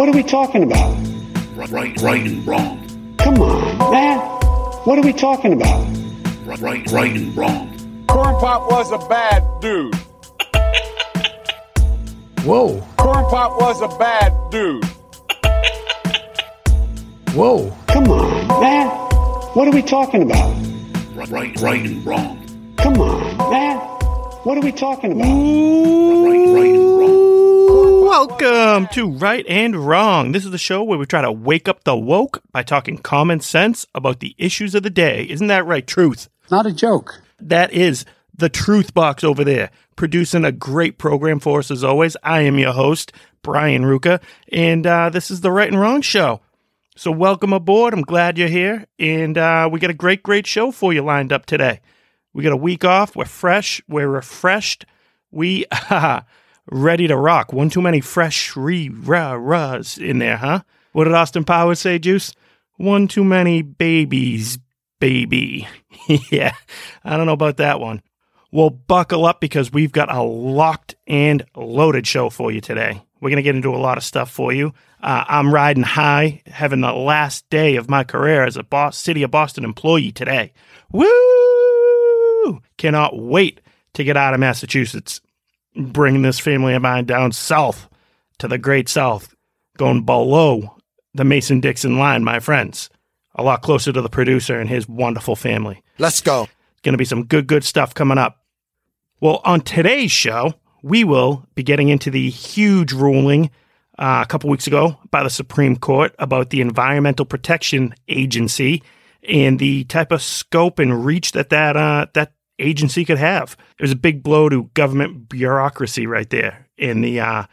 What are we talking about? Right, right and wrong. Come on, man. What are we talking about? Right, right and wrong. Corn Pop was a bad dude. Whoa, Corn Pop was a bad dude. whoa. Come on, man. What are we talking about? Right, right and wrong. Come on, man. What are we talking about? Right, right and wrong. Welcome to Right and Wrong. This is the show where we try to wake up the woke by talking common sense about the issues of the day. Isn't that right, Truth? Not a joke. That is the Truth Box over there, producing a great program for us as always. I am your host, Brian Ruka, and uh, this is the Right and Wrong Show. So, welcome aboard. I'm glad you're here, and uh, we got a great, great show for you lined up today. We got a week off. We're fresh. We're refreshed. We ready to rock. One too many fresh re rah rahs in there, huh? What did Austin Powers say, Juice? One too many babies, baby. yeah, I don't know about that one. Well, buckle up because we've got a locked and loaded show for you today. We're going to get into a lot of stuff for you. Uh, I'm riding high, having the last day of my career as a Bos- City of Boston employee today. Woo! Cannot wait to get out of Massachusetts, bringing this family of mine down south to the great south, going below the Mason Dixon line, my friends. A lot closer to the producer and his wonderful family. Let's go. Going to be some good, good stuff coming up. Well, on today's show, we will be getting into the huge ruling uh, a couple weeks ago by the Supreme Court about the Environmental Protection Agency and the type of scope and reach that that uh, that agency could have. It was a big blow to government bureaucracy right there in the uh,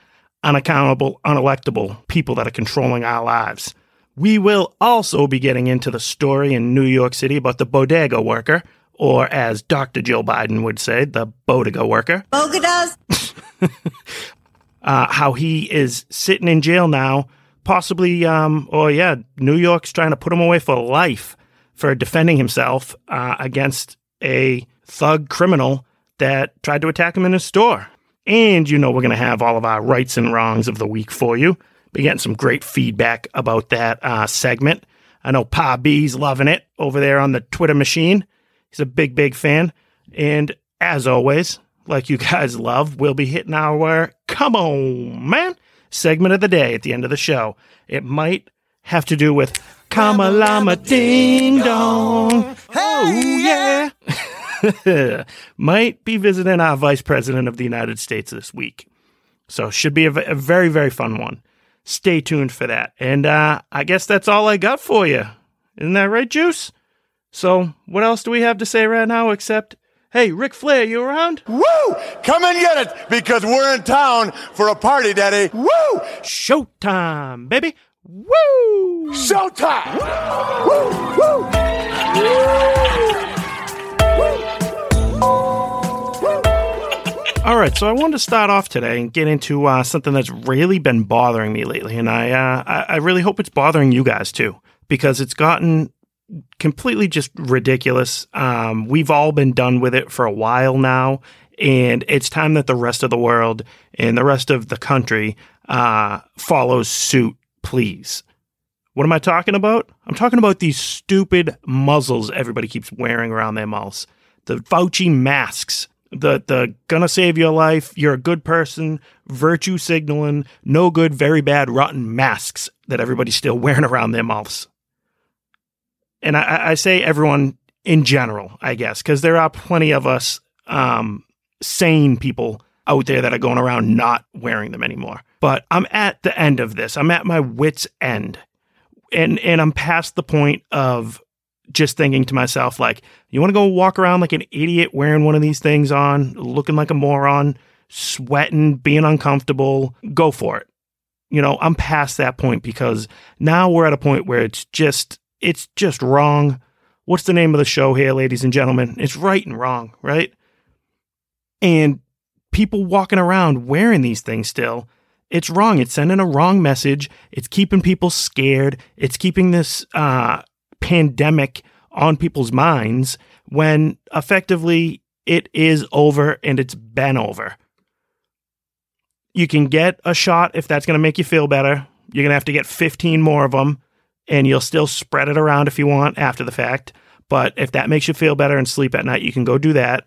unaccountable, unelectable people that are controlling our lives. We will also be getting into the story in New York City about the bodega worker, or as Dr. Jill Biden would say, the bodega worker. Bogadas. Uh, how he is sitting in jail now, possibly, um, or yeah, New York's trying to put him away for life for defending himself uh, against a thug criminal that tried to attack him in his store. And you know, we're going to have all of our rights and wrongs of the week for you. Be getting some great feedback about that uh, segment. I know Pa B's loving it over there on the Twitter machine. He's a big, big fan. And as always, like you guys love, we'll be hitting our come on, man segment of the day at the end of the show. It might have to do with Kamalama Ding Dong. Oh, yeah. might be visiting our Vice President of the United States this week. So, should be a very, very fun one. Stay tuned for that. And uh, I guess that's all I got for you. Isn't that right, Juice? So, what else do we have to say right now except, hey, Ric Flair, you around? Woo! Come and get it because we're in town for a party, Daddy. Woo! Showtime, baby. Woo! Showtime! Woo! Woo! All right, so I wanted to start off today and get into uh, something that's really been bothering me lately, and I, uh, I I really hope it's bothering you guys too, because it's gotten completely just ridiculous. Um, we've all been done with it for a while now, and it's time that the rest of the world and the rest of the country uh, follows suit, please. What am I talking about? I'm talking about these stupid muzzles everybody keeps wearing around their mouths. The Fauci masks. The the gonna save your life, you're a good person, virtue signaling, no good, very bad, rotten masks that everybody's still wearing around their mouths. And I, I say everyone in general, I guess, because there are plenty of us um, sane people out there that are going around not wearing them anymore. But I'm at the end of this. I'm at my wits' end and and I'm past the point of just thinking to myself like, you want to go walk around like an idiot wearing one of these things on, looking like a moron, sweating, being uncomfortable, go for it. You know, I'm past that point because now we're at a point where it's just it's just wrong. What's the name of the show here, ladies and gentlemen? It's right and wrong, right? And people walking around wearing these things still it's wrong. It's sending a wrong message. It's keeping people scared. It's keeping this uh, pandemic on people's minds when effectively it is over and it's been over. You can get a shot if that's going to make you feel better. You're going to have to get 15 more of them, and you'll still spread it around if you want after the fact. But if that makes you feel better and sleep at night, you can go do that.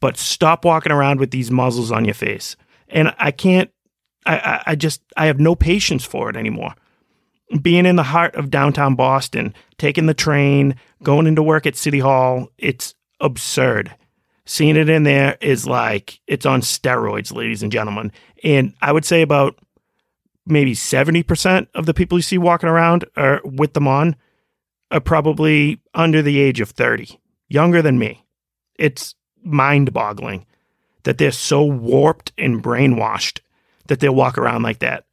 But stop walking around with these muzzles on your face. And I can't, I, I, I just, I have no patience for it anymore. Being in the heart of downtown Boston, taking the train, going into work at City Hall, it's absurd. Seeing it in there is like it's on steroids, ladies and gentlemen. And I would say about maybe 70% of the people you see walking around are with them on are probably under the age of 30, younger than me. It's mind boggling that they're so warped and brainwashed that they walk around like that.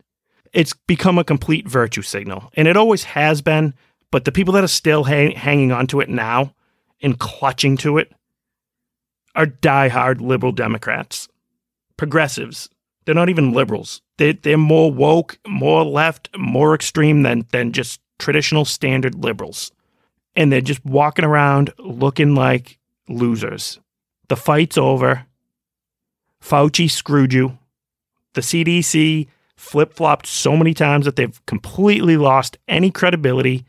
It's become a complete virtue signal, and it always has been. But the people that are still hang- hanging on to it now and clutching to it are diehard liberal Democrats, progressives. They're not even liberals. They, they're more woke, more left, more extreme than, than just traditional standard liberals. And they're just walking around looking like losers. The fight's over. Fauci screwed you. The CDC flip flopped so many times that they've completely lost any credibility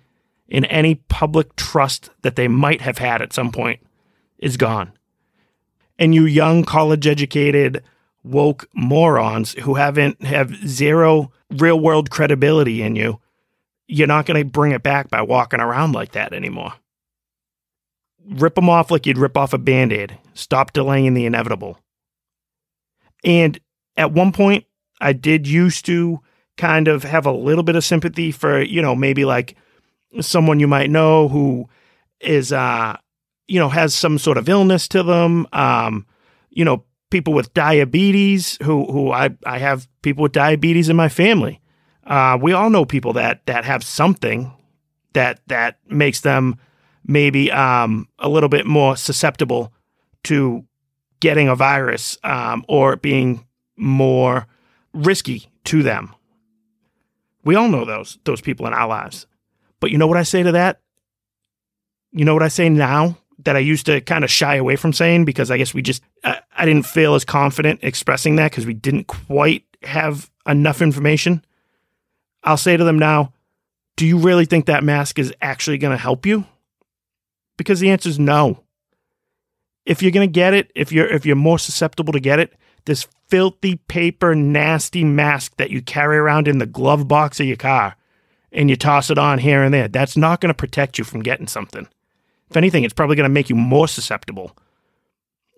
in any public trust that they might have had at some point is gone. And you young college educated woke morons who haven't have zero real world credibility in you, you're not going to bring it back by walking around like that anymore. Rip them off like you'd rip off a band aid. Stop delaying the inevitable. And at one point, I did used to kind of have a little bit of sympathy for, you know, maybe like someone you might know who is, uh, you know, has some sort of illness to them. Um, you know, people with diabetes who, who I, I have people with diabetes in my family. Uh, we all know people that, that have something that, that makes them maybe, um, a little bit more susceptible to getting a virus, um, or being more risky to them. We all know those, those people in our lives. But you know what I say to that? You know what I say now that I used to kind of shy away from saying because I guess we just, I, I didn't feel as confident expressing that because we didn't quite have enough information. I'll say to them now, do you really think that mask is actually going to help you? Because the answer is no. If you're going to get it, if you're if you're more susceptible to get it, this filthy paper nasty mask that you carry around in the glove box of your car and you toss it on here and there. That's not going to protect you from getting something. If anything, it's probably going to make you more susceptible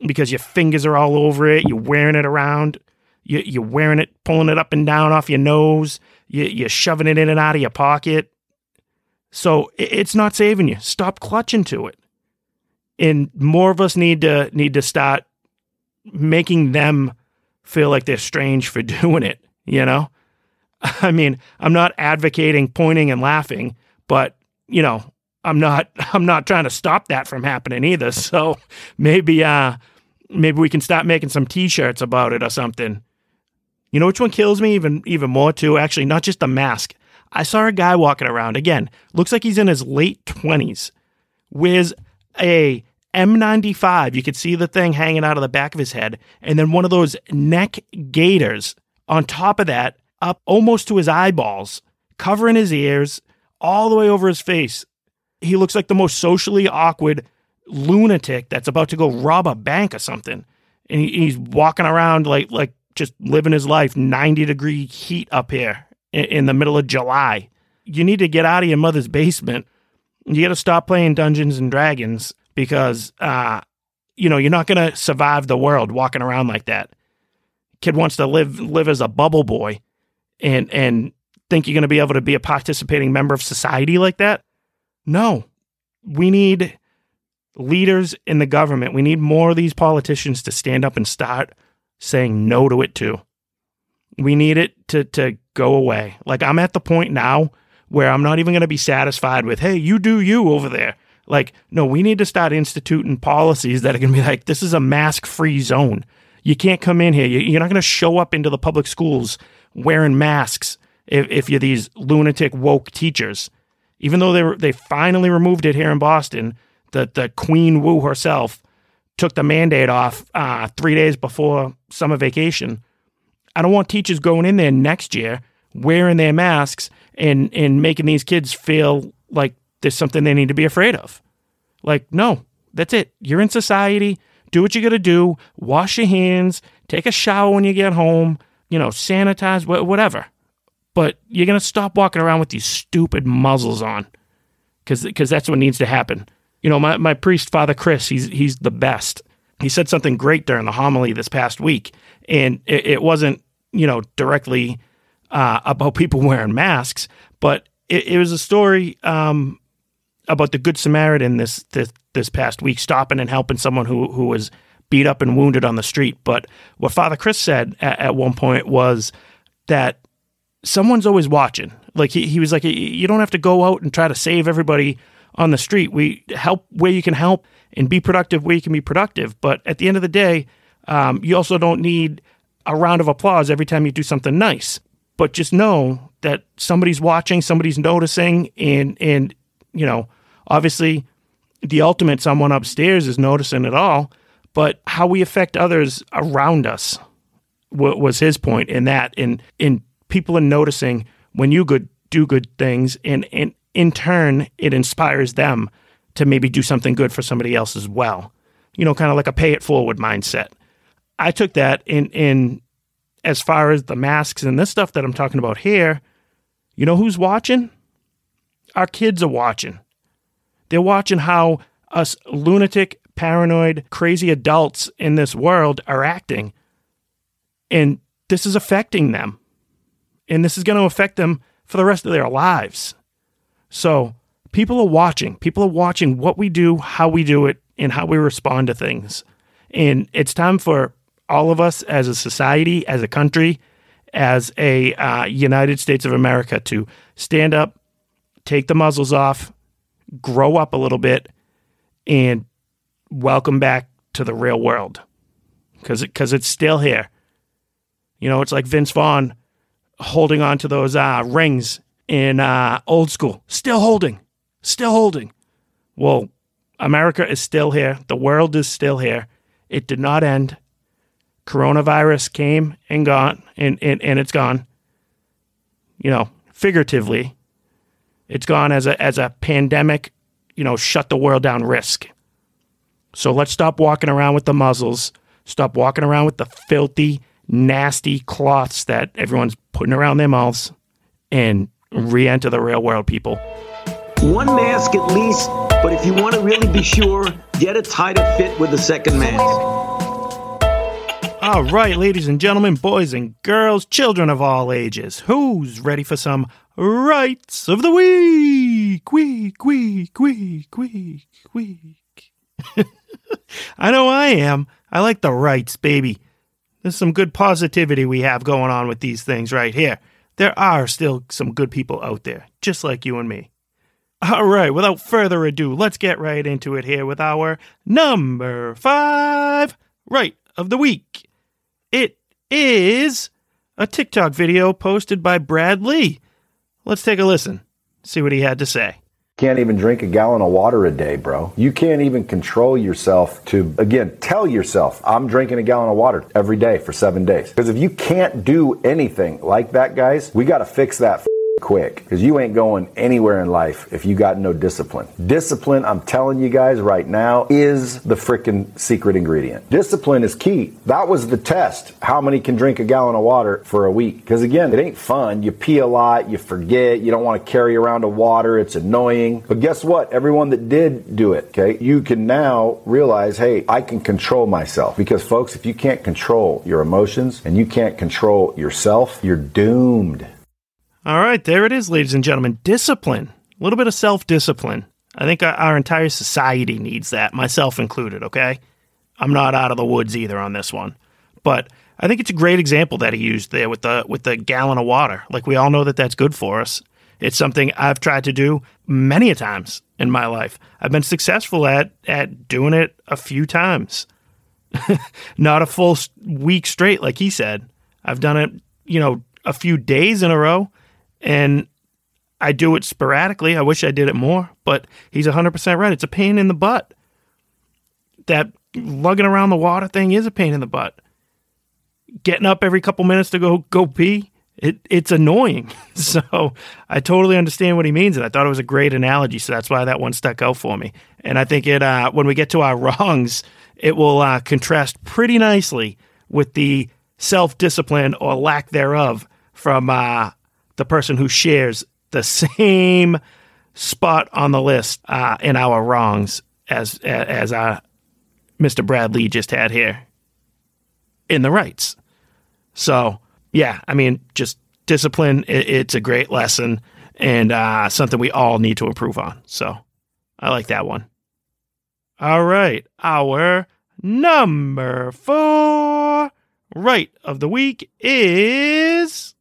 because your fingers are all over it. You're wearing it around. You, are wearing it, pulling it up and down off your nose. You, are shoving it in and out of your pocket. So it's not saving you. Stop clutching to it. And more of us need to need to start making them feel like they're strange for doing it. You know, I mean, I'm not advocating pointing and laughing, but you know, I'm not I'm not trying to stop that from happening either. So maybe uh maybe we can start making some t-shirts about it or something. You know which one kills me even even more too? Actually, not just the mask. I saw a guy walking around again. Looks like he's in his late 20s. Wears a N95. You could see the thing hanging out of the back of his head and then one of those neck gaiters on top of that up almost to his eyeballs, covering his ears all the way over his face. He looks like the most socially awkward lunatic that's about to go rob a bank or something. And he, he's walking around like like just living his life 90 degree heat up here in the middle of July. You need to get out of your mother's basement. You got to stop playing Dungeons and Dragons because uh, you know, you're not going to survive the world walking around like that. Kid wants to live live as a bubble boy and and think you're going to be able to be a participating member of society like that? No. We need leaders in the government. We need more of these politicians to stand up and start saying no to it too. We need it to to go away. Like I'm at the point now where I'm not even going to be satisfied with, "Hey, you do you over there." Like, no, we need to start instituting policies that are going to be like, this is a mask free zone. You can't come in here. You're not going to show up into the public schools wearing masks if, if you're these lunatic woke teachers. Even though they were, they finally removed it here in Boston, the the Queen Wu herself took the mandate off uh, three days before summer vacation. I don't want teachers going in there next year wearing their masks and and making these kids feel like there's something they need to be afraid of. Like, no, that's it. You're in society. Do what you got to do. Wash your hands. Take a shower when you get home. You know, sanitize, whatever. But you're gonna stop walking around with these stupid muzzles on, because that's what needs to happen. You know, my, my priest, Father Chris, he's he's the best. He said something great during the homily this past week, and it, it wasn't you know directly uh, about people wearing masks, but it, it was a story um, about the Good Samaritan this, this this past week, stopping and helping someone who who was beat up and wounded on the street. But what Father Chris said at, at one point was that someone's always watching. Like he, he was like, you don't have to go out and try to save everybody on the street. We help where you can help and be productive where you can be productive. But at the end of the day, um, you also don't need a round of applause every time you do something nice. But just know that somebody's watching, somebody's noticing, and and you know, obviously, the ultimate someone upstairs is noticing it all. But how we affect others around us was his point in that. And in people are noticing when you good do good things, and, and in turn, it inspires them to maybe do something good for somebody else as well. You know, kind of like a pay it forward mindset. I took that in in as far as the masks and this stuff that I'm talking about here. You know who's watching? Our kids are watching. They're watching how us lunatic, paranoid, crazy adults in this world are acting. And this is affecting them and this is going to affect them for the rest of their lives. So, people are watching. People are watching what we do, how we do it, and how we respond to things. And it's time for all of us as a society, as a country, as a uh, United States of America to stand up, take the muzzles off, grow up a little bit, and welcome back to the real world because it, cause it's still here. You know, it's like Vince Vaughn holding on to those uh, rings in uh, old school. Still holding, still holding. Well, America is still here. The world is still here. It did not end. Coronavirus came and gone, and, and, and it's gone. You know, figuratively, it's gone as a as a pandemic. You know, shut the world down risk. So let's stop walking around with the muzzles. Stop walking around with the filthy nasty cloths that everyone's putting around their mouths and re enter the real world, people. One mask at least, but if you want to really be sure, get a tighter fit with the second mask. All right, ladies and gentlemen, boys and girls, children of all ages, who's ready for some rights of the week? Week, week, week, week, week. I know I am. I like the rights, baby. There's some good positivity we have going on with these things right here. There are still some good people out there, just like you and me. All right, without further ado, let's get right into it here with our number five right of the week. It is a TikTok video posted by Brad Lee. Let's take a listen, see what he had to say. Can't even drink a gallon of water a day, bro. You can't even control yourself to, again, tell yourself, I'm drinking a gallon of water every day for seven days. Because if you can't do anything like that, guys, we got to fix that. Quick because you ain't going anywhere in life if you got no discipline. Discipline, I'm telling you guys right now, is the freaking secret ingredient. Discipline is key. That was the test. How many can drink a gallon of water for a week? Because again, it ain't fun. You pee a lot, you forget, you don't want to carry around a water, it's annoying. But guess what? Everyone that did do it, okay, you can now realize, hey, I can control myself. Because folks, if you can't control your emotions and you can't control yourself, you're doomed. All right, there it is, ladies and gentlemen. Discipline. A little bit of self discipline. I think our, entire society needs that, myself included, okay? I'm not out of the woods either on this one. But I think it's a great example that he used there with the with the gallon of water. Like we all know that that's good for us. It's something I've tried to do many a times in my life. I've been successful at at doing it a few times. not a full week straight like he said. I've done it, you know, a few days in a row and I do it sporadically. I wish I did it more, but he's 100% right. It's a pain in the butt. That lugging around the water thing is a pain in the butt. Getting up every couple minutes to go go pee it it's annoying. So I totally understand what he means, and I thought it was a great analogy. So that's why that one stuck out for me. And I think it uh, when we get to our wrongs, it will uh, contrast pretty nicely with the self discipline or lack thereof from uh, the person who shares the same spot on the list uh, in our wrongs as as uh, Mr. Bradley just had here in the rights. So yeah, I mean, just discipline. It, it's a great lesson and uh, something we all need to improve on. So I like that one. All right, our number four right of the week is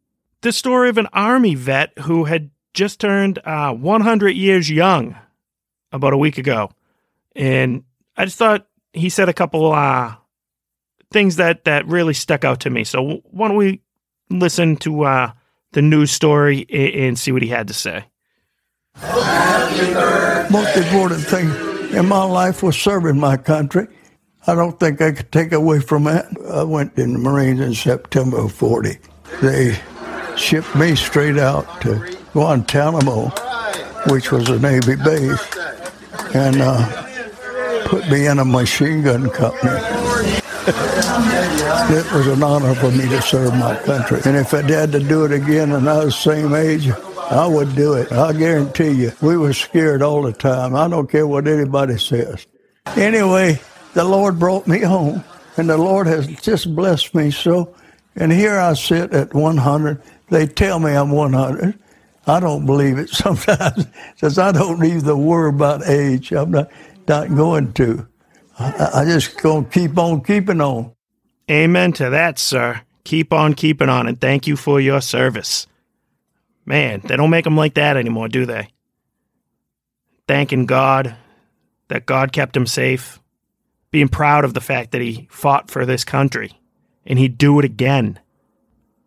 the story of an army vet who had just turned uh, 100 years young about a week ago. And I just thought he said a couple uh, things that, that really stuck out to me. So why don't we listen to uh, the news story and, and see what he had to say? Most important thing in my life was serving my country. I don't think I could take away from that. I went in the Marines in September of 40. They shipped me straight out to Guantanamo, which was a Navy base, and uh, put me in a machine gun company. it was an honor for me to serve my country. And if I had to do it again and I was the same age, I would do it. I guarantee you, we were scared all the time. I don't care what anybody says. Anyway, the Lord brought me home, and the Lord has just blessed me so. And here I sit at 100. They tell me I'm 100. I don't believe it sometimes, since I don't need even worry about age. I'm not, not going to. I, I just gonna keep on keeping on. Amen to that, sir. Keep on keeping on, and thank you for your service. Man, they don't make them like that anymore, do they? Thanking God that God kept him safe, being proud of the fact that he fought for this country, and he'd do it again.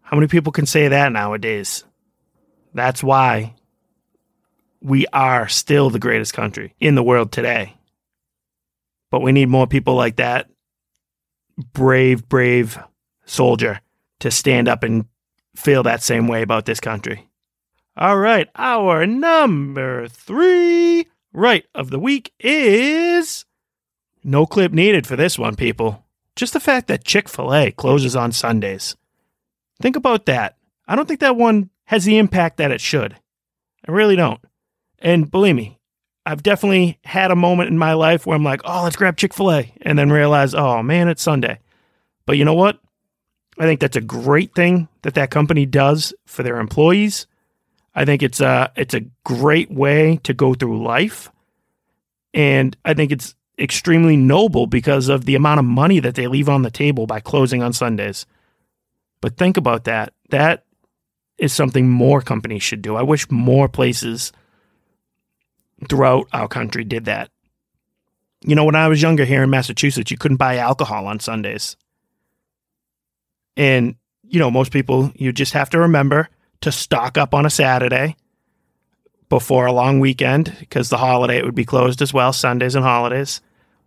How many people can say that nowadays? That's why we are still the greatest country in the world today. But we need more people like that brave, brave soldier to stand up and feel that same way about this country. All right, our number three right of the week is no clip needed for this one, people. Just the fact that Chick fil A closes on Sundays. Think about that. I don't think that one has the impact that it should. I really don't. And believe me, I've definitely had a moment in my life where I'm like, oh, let's grab Chick fil A, and then realize, oh man, it's Sunday. But you know what? I think that's a great thing that that company does for their employees. I think it's a it's a great way to go through life, and I think it's extremely noble because of the amount of money that they leave on the table by closing on Sundays. But think about that. That is something more companies should do. I wish more places throughout our country did that. You know, when I was younger here in Massachusetts, you couldn't buy alcohol on Sundays. And, you know, most people, you just have to remember to stock up on a Saturday before a long weekend because the holiday it would be closed as well, Sundays and holidays.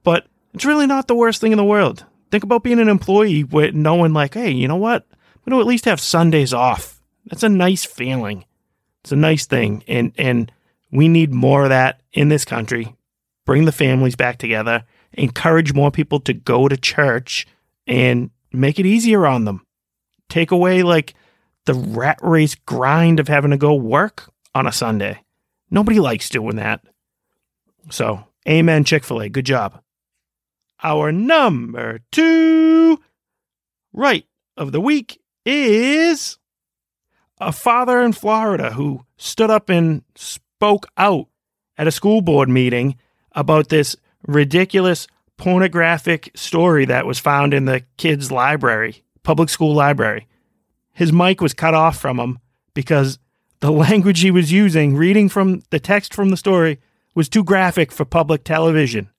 But it's really not the worst thing in the world. Think about being an employee with knowing, like, hey, you know what? We don't at least have Sundays off. That's a nice feeling. It's a nice thing. And, and we need more of that in this country. Bring the families back together, encourage more people to go to church and make it easier on them. Take away like the rat race grind of having to go work on a Sunday. Nobody likes doing that. So, amen, Chick fil A. Good job. Our number two right of the week is a father in Florida who stood up and spoke out at a school board meeting about this ridiculous pornographic story that was found in the kids' library, public school library. His mic was cut off from him because the language he was using, reading from the text from the story, was too graphic for public television.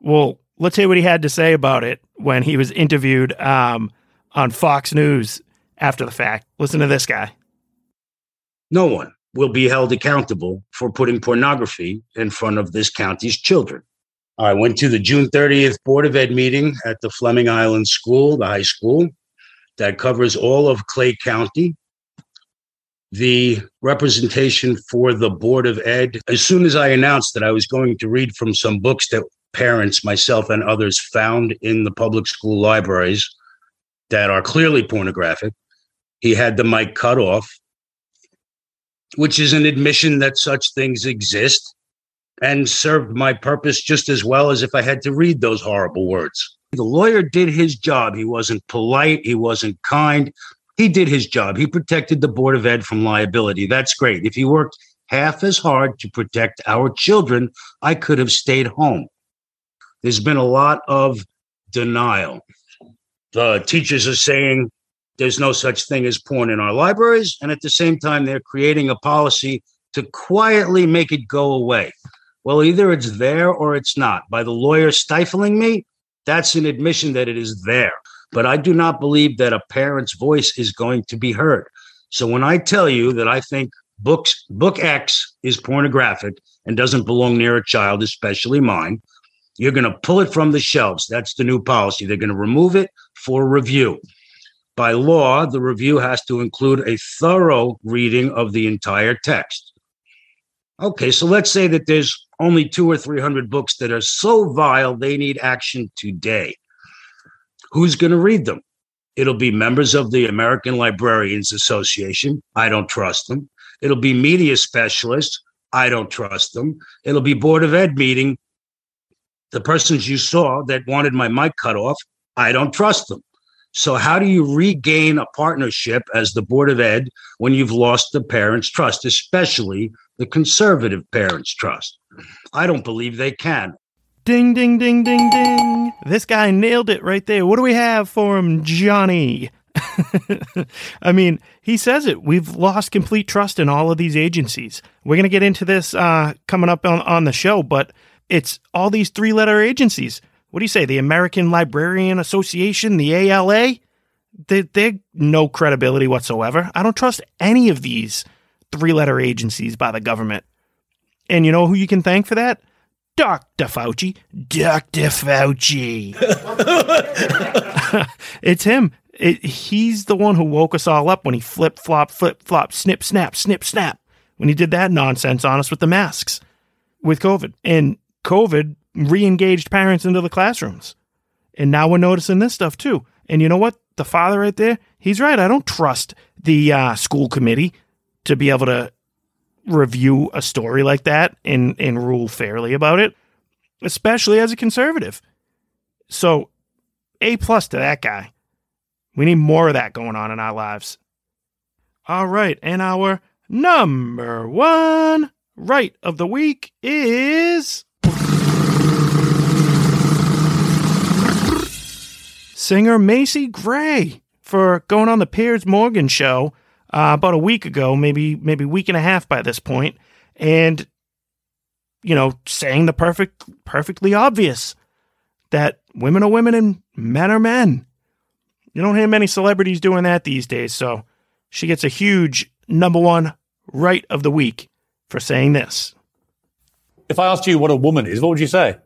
Well, let's hear what he had to say about it when he was interviewed um, on Fox News after the fact. Listen to this guy. No one will be held accountable for putting pornography in front of this county's children. I went to the June 30th Board of Ed meeting at the Fleming Island School, the high school that covers all of Clay County. the representation for the Board of Ed. As soon as I announced that I was going to read from some books that parents, myself, and others found in the public school libraries that are clearly pornographic, he had the mic cut off, which is an admission that such things exist and served my purpose just as well as if I had to read those horrible words. The lawyer did his job. He wasn't polite, he wasn't kind. He did his job. He protected the Board of Ed from liability. That's great. If he worked half as hard to protect our children, I could have stayed home. There's been a lot of denial. The teachers are saying there's no such thing as porn in our libraries. And at the same time, they're creating a policy to quietly make it go away. Well, either it's there or it's not. By the lawyer stifling me, that's an admission that it is there. But I do not believe that a parent's voice is going to be heard. So when I tell you that I think books book X is pornographic and doesn't belong near a child, especially mine, you're going to pull it from the shelves. That's the new policy. They're going to remove it for review. By law, the review has to include a thorough reading of the entire text. Okay, so let's say that there's only two or 300 books that are so vile they need action today. Who's going to read them? It'll be members of the American Librarians Association. I don't trust them. It'll be media specialists. I don't trust them. It'll be Board of Ed meeting. The persons you saw that wanted my mic cut off, I don't trust them. So, how do you regain a partnership as the Board of Ed when you've lost the parents' trust, especially the conservative parents' trust? I don't believe they can. Ding, ding, ding, ding, ding. This guy nailed it right there. What do we have for him, Johnny? I mean, he says it. We've lost complete trust in all of these agencies. We're going to get into this uh, coming up on, on the show, but it's all these three letter agencies what do you say? The American Librarian Association, the ALA? They, they're no credibility whatsoever. I don't trust any of these three letter agencies by the government. And you know who you can thank for that? Dr. Fauci. Dr. Fauci. it's him. It, he's the one who woke us all up when he flip, flop, flip, flop, snip, snap, snip, snap. When he did that nonsense on us with the masks with COVID. And COVID re engaged parents into the classrooms. And now we're noticing this stuff too. And you know what? The father right there, he's right. I don't trust the uh, school committee to be able to review a story like that and, and rule fairly about it, especially as a conservative. So, A plus to that guy. We need more of that going on in our lives. All right. And our number one right of the week is. Singer Macy Gray for going on the Piers Morgan show uh, about a week ago, maybe maybe week and a half by this point, and you know, saying the perfect, perfectly obvious that women are women and men are men. You don't hear many celebrities doing that these days, so she gets a huge number one right of the week for saying this. If I asked you what a woman is, what would you say?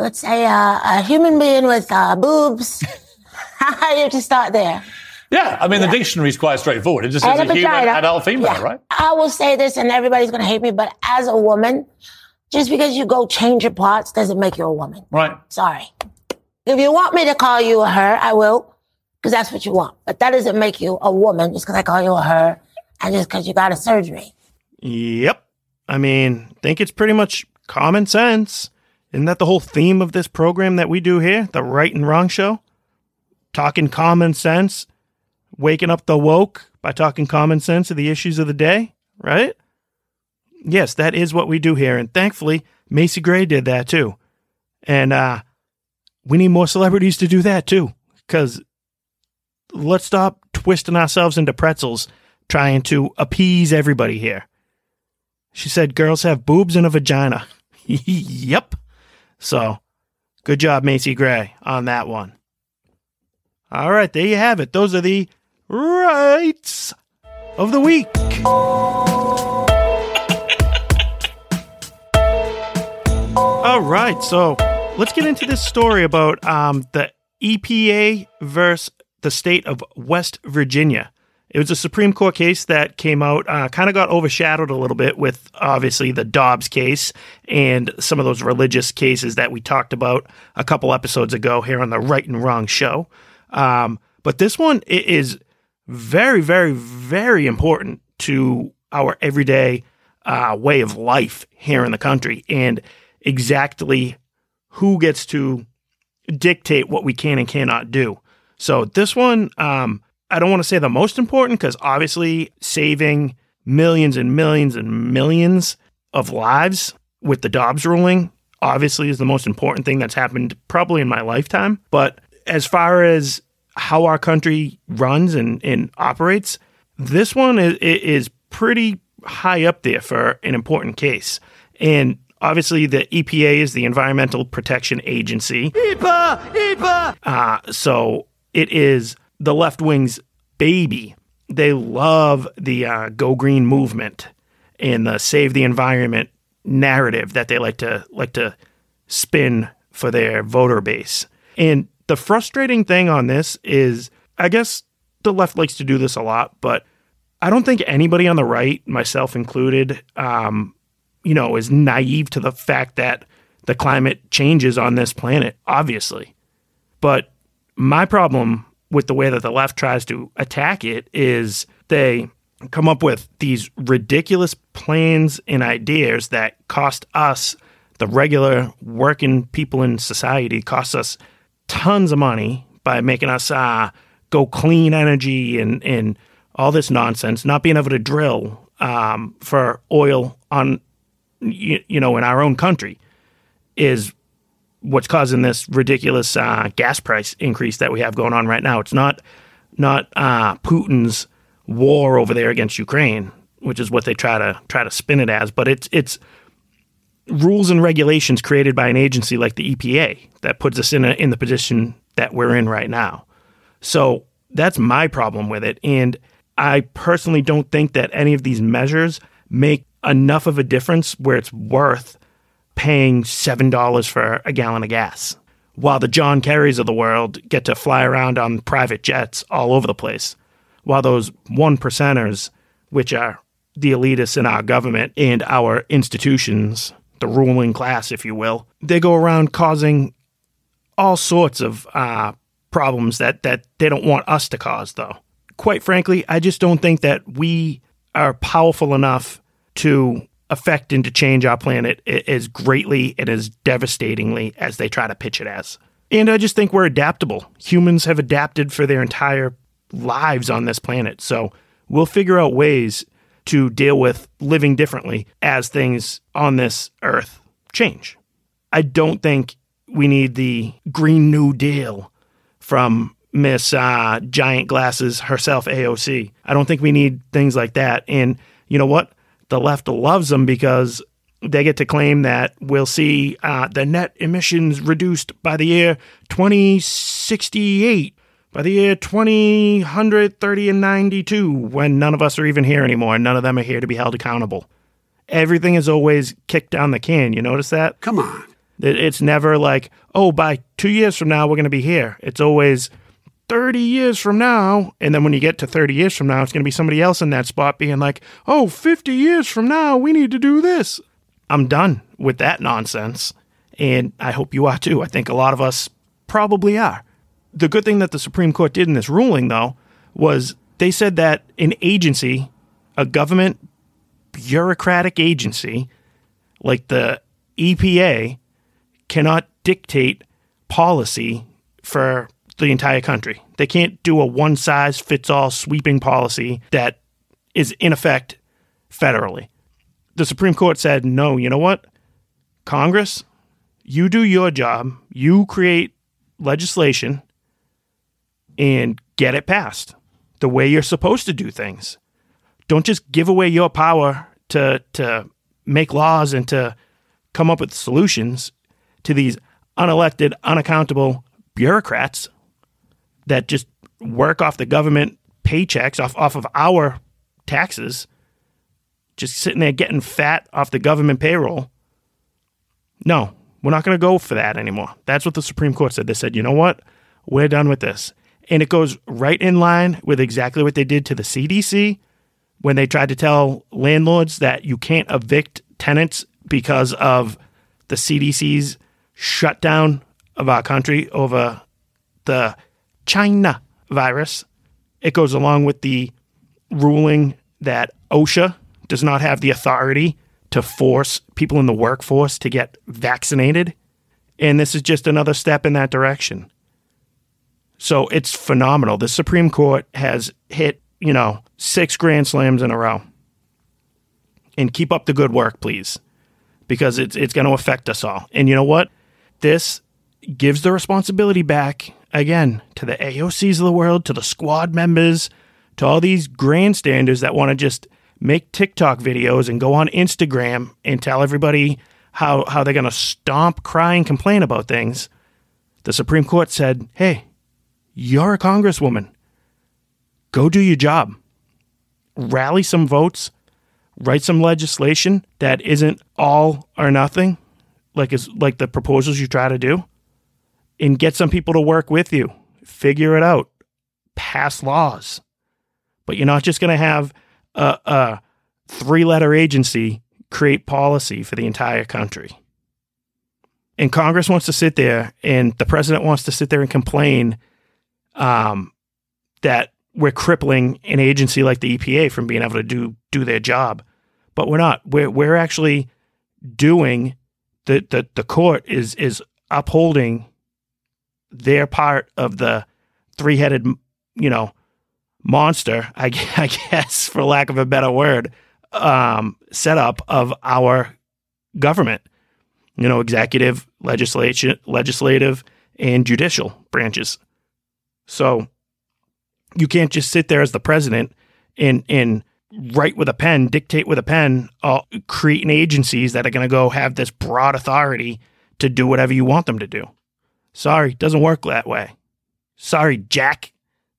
Let's say uh, a human being with uh, boobs. you have to start there. Yeah, I mean, yeah. the dictionary is quite straightforward. It just says a, a human adult female, yeah. right? I will say this, and everybody's going to hate me, but as a woman, just because you go change your parts doesn't make you a woman. Right. Sorry. If you want me to call you a her, I will, because that's what you want. But that doesn't make you a woman just because I call you a her and just because you got a surgery. Yep. I mean, think it's pretty much common sense. Isn't that the whole theme of this program that we do here, the Right and Wrong Show? Talking common sense, waking up the woke by talking common sense of the issues of the day, right? Yes, that is what we do here. And thankfully, Macy Gray did that too. And uh, we need more celebrities to do that too. Because let's stop twisting ourselves into pretzels trying to appease everybody here. She said girls have boobs and a vagina. yep. So, good job, Macy Gray, on that one. All right, there you have it. Those are the rights of the week. All right, so let's get into this story about um, the EPA versus the state of West Virginia. It was a Supreme Court case that came out, uh, kind of got overshadowed a little bit with obviously the Dobbs case and some of those religious cases that we talked about a couple episodes ago here on the Right and Wrong show. Um, but this one is very, very, very important to our everyday uh, way of life here in the country and exactly who gets to dictate what we can and cannot do. So this one, um, I don't want to say the most important because obviously saving millions and millions and millions of lives with the Dobbs ruling obviously is the most important thing that's happened probably in my lifetime. But as far as how our country runs and, and operates, this one is, is pretty high up there for an important case. And obviously, the EPA is the Environmental Protection Agency. EPA! EPA! Uh, so it is the left wing's baby. They love the uh, Go Green movement and the Save the Environment narrative that they like to like to spin for their voter base. And the frustrating thing on this is, I guess the left likes to do this a lot, but I don't think anybody on the right, myself included, um, you know, is naive to the fact that the climate changes on this planet, obviously. But my problem with the way that the left tries to attack it is they come up with these ridiculous plans and ideas that cost us, the regular working people in society, cost us tons of money by making us uh, go clean energy and, and all this nonsense, not being able to drill um, for oil on, you, you know, in our own country is what's causing this ridiculous uh, gas price increase that we have going on right now. It's not not uh, Putin's war over there against Ukraine, which is what they try to try to spin it as, but it's it's rules and regulations created by an agency like the EPA that puts us in a, in the position that we're in right now. So that's my problem with it, and I personally don't think that any of these measures make enough of a difference where it's worth paying $7 for a gallon of gas, while the John Kerrys of the world get to fly around on private jets all over the place, while those one percenters, which are the elitists in our government and our institutions, the ruling class, if you will, they go around causing all sorts of uh, problems that, that they don't want us to cause, though. Quite frankly, I just don't think that we are powerful enough to affect and to change our planet as greatly and as devastatingly as they try to pitch it as. And I just think we're adaptable. Humans have adapted for their entire lives on this planet. So we'll figure out ways to deal with living differently as things on this earth change. I don't think we need the Green New Deal from Miss uh, Giant Glasses herself, AOC. I don't think we need things like that. And you know what? The left loves them because they get to claim that we'll see uh, the net emissions reduced by the year 2068, by the year 2030 and 92, when none of us are even here anymore. and None of them are here to be held accountable. Everything is always kicked down the can. You notice that? Come on. It's never like, oh, by two years from now, we're going to be here. It's always, 30 years from now, and then when you get to 30 years from now, it's going to be somebody else in that spot being like, oh, 50 years from now, we need to do this. I'm done with that nonsense. And I hope you are too. I think a lot of us probably are. The good thing that the Supreme Court did in this ruling, though, was they said that an agency, a government bureaucratic agency like the EPA, cannot dictate policy for the entire country. They can't do a one size fits all sweeping policy that is in effect federally. The Supreme Court said, no, you know what? Congress, you do your job, you create legislation and get it passed the way you're supposed to do things. Don't just give away your power to, to make laws and to come up with solutions to these unelected, unaccountable bureaucrats that just work off the government paychecks, off, off of our taxes, just sitting there getting fat off the government payroll. No, we're not going to go for that anymore. That's what the Supreme Court said. They said, you know what? We're done with this. And it goes right in line with exactly what they did to the CDC when they tried to tell landlords that you can't evict tenants because of the CDC's shutdown of our country over the China virus. It goes along with the ruling that OSHA does not have the authority to force people in the workforce to get vaccinated. And this is just another step in that direction. So it's phenomenal. The Supreme Court has hit, you know, six grand slams in a row. And keep up the good work, please, because it's, it's going to affect us all. And you know what? This gives the responsibility back again to the AOCs of the world, to the squad members, to all these grandstanders that want to just make TikTok videos and go on Instagram and tell everybody how, how they're going to stomp, cry, and complain about things. The Supreme Court said, hey, you're a congresswoman. Go do your job. Rally some votes, write some legislation that isn't all or nothing, like is like the proposals you try to do, and get some people to work with you. Figure it out. Pass laws. But you're not just going to have a, a three letter agency create policy for the entire country. And Congress wants to sit there, and the president wants to sit there and complain um, that we're crippling an agency like the EPA from being able to do do their job. But we're not. We're we're actually doing the the, the court is is upholding their part of the three headed you know monster, I, I, guess, for lack of a better word, um, setup of our government. You know, executive, legislation, legislative, and judicial branches. So you can't just sit there as the president and and write with a pen, dictate with a pen, uh, creating agencies that are going to go have this broad authority to do whatever you want them to do. Sorry, doesn't work that way. Sorry, Jack.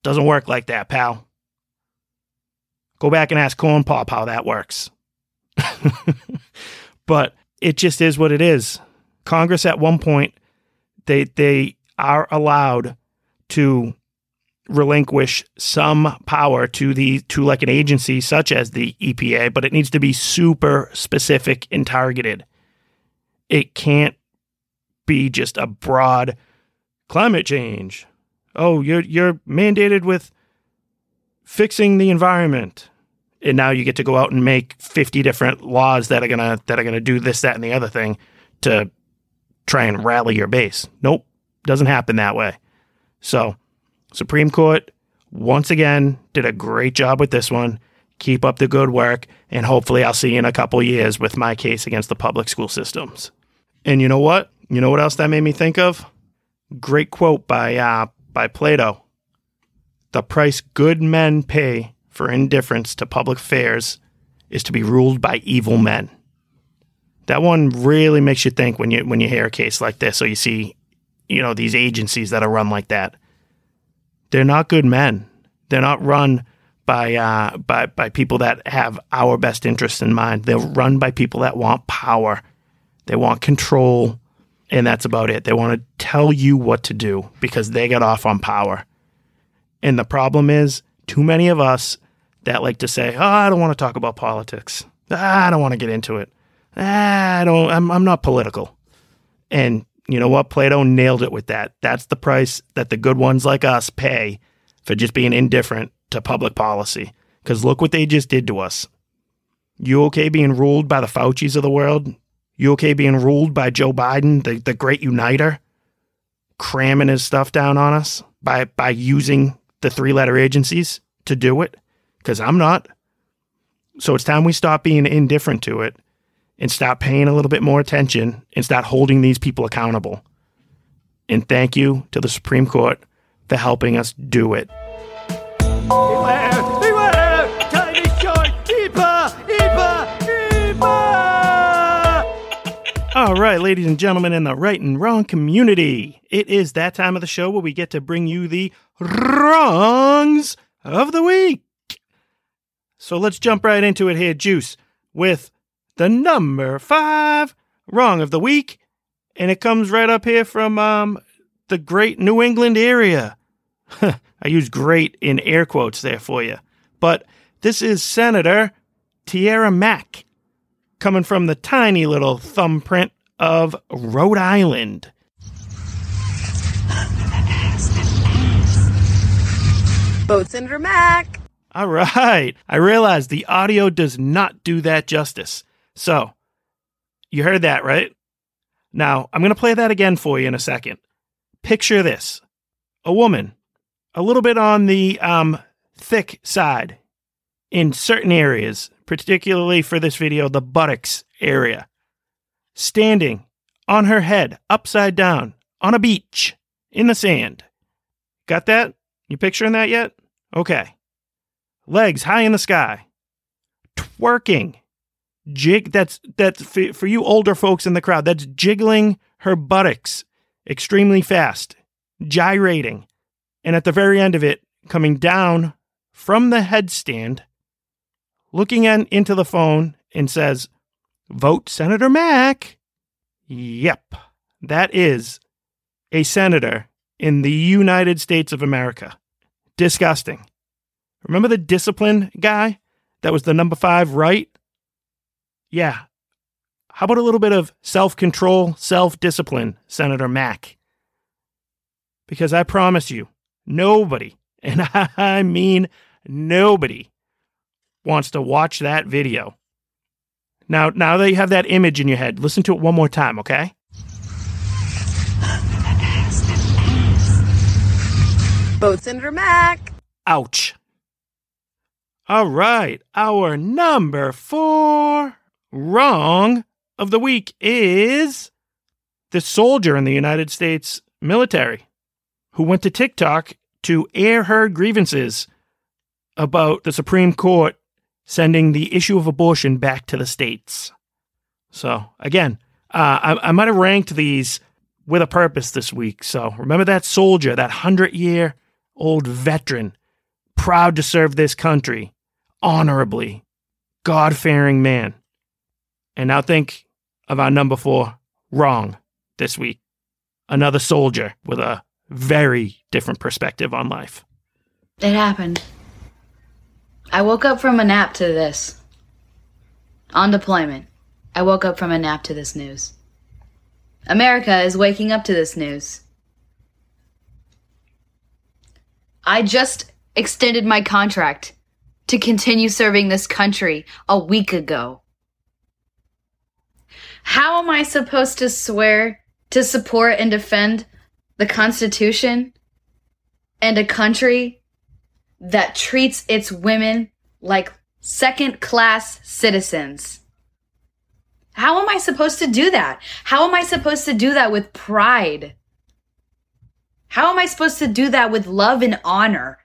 Doesn't work like that, pal. Go back and ask Corn Pop how that works. but it just is what it is. Congress at one point they they are allowed to relinquish some power to the to like an agency such as the EPA, but it needs to be super specific and targeted. It can't be just a broad climate change. Oh, you're you're mandated with fixing the environment. And now you get to go out and make 50 different laws that are going to that are going to do this that and the other thing to try and rally your base. Nope, doesn't happen that way. So, Supreme Court once again did a great job with this one. Keep up the good work, and hopefully, I'll see you in a couple years with my case against the public school systems. And you know what? You know what else that made me think of? Great quote by uh, by Plato. The price good men pay for indifference to public affairs is to be ruled by evil men. That one really makes you think when you when you hear a case like this, or you see, you know, these agencies that are run like that they're not good men. They're not run by uh, by by people that have our best interests in mind. They're run by people that want power. They want control, and that's about it. They want to tell you what to do because they got off on power. And the problem is, too many of us that like to say, "Oh, I don't want to talk about politics. Ah, I don't want to get into it. Ah, I don't. I'm I'm not political." And you know what? Plato nailed it with that. That's the price that the good ones like us pay for just being indifferent to public policy. Because look what they just did to us. You okay being ruled by the Faucis of the world? You okay being ruled by Joe Biden, the, the great uniter, cramming his stuff down on us by, by using the three letter agencies to do it? Because I'm not. So it's time we stop being indifferent to it and stop paying a little bit more attention and start holding these people accountable. And thank you to the Supreme Court for helping us do it. All right, ladies and gentlemen in the right and wrong community, it is that time of the show where we get to bring you the wrongs of the week. So let's jump right into it here, Juice, with the number five wrong of the week. And it comes right up here from um, the great New England area. I use great in air quotes there for you. But this is Senator Tiara Mack coming from the tiny little thumbprint of Rhode Island. Vote Senator Mack. All right. I realize the audio does not do that justice. So, you heard that, right? Now, I'm going to play that again for you in a second. Picture this a woman, a little bit on the um, thick side in certain areas, particularly for this video, the buttocks area, standing on her head, upside down, on a beach, in the sand. Got that? You picturing that yet? Okay. Legs high in the sky. Twerking. Jig that's that's for, you older folks in the crowd, that's jiggling her buttocks extremely fast, gyrating. And at the very end of it, coming down from the headstand, looking in, into the phone and says, Vote Senator Mack. Yep, that is a senator in the United States of America. Disgusting. Remember the discipline guy that was the number five right? Yeah. How about a little bit of self control, self discipline, Senator Mack? Because I promise you, nobody, and I mean nobody, wants to watch that video. Now, now that you have that image in your head, listen to it one more time, okay? Vote Senator Mack. Ouch. All right, our number four wrong of the week is the soldier in the United States military who went to TikTok to air her grievances about the Supreme Court sending the issue of abortion back to the states. So, again, uh, I, I might have ranked these with a purpose this week. So, remember that soldier, that 100 year old veteran, proud to serve this country honorably, God fearing man. And now think of our number four wrong this week. Another soldier with a very different perspective on life. It happened. I woke up from a nap to this. On deployment, I woke up from a nap to this news. America is waking up to this news. I just extended my contract to continue serving this country a week ago. How am I supposed to swear to support and defend the Constitution and a country that treats its women like second class citizens? How am I supposed to do that? How am I supposed to do that with pride? How am I supposed to do that with love and honor?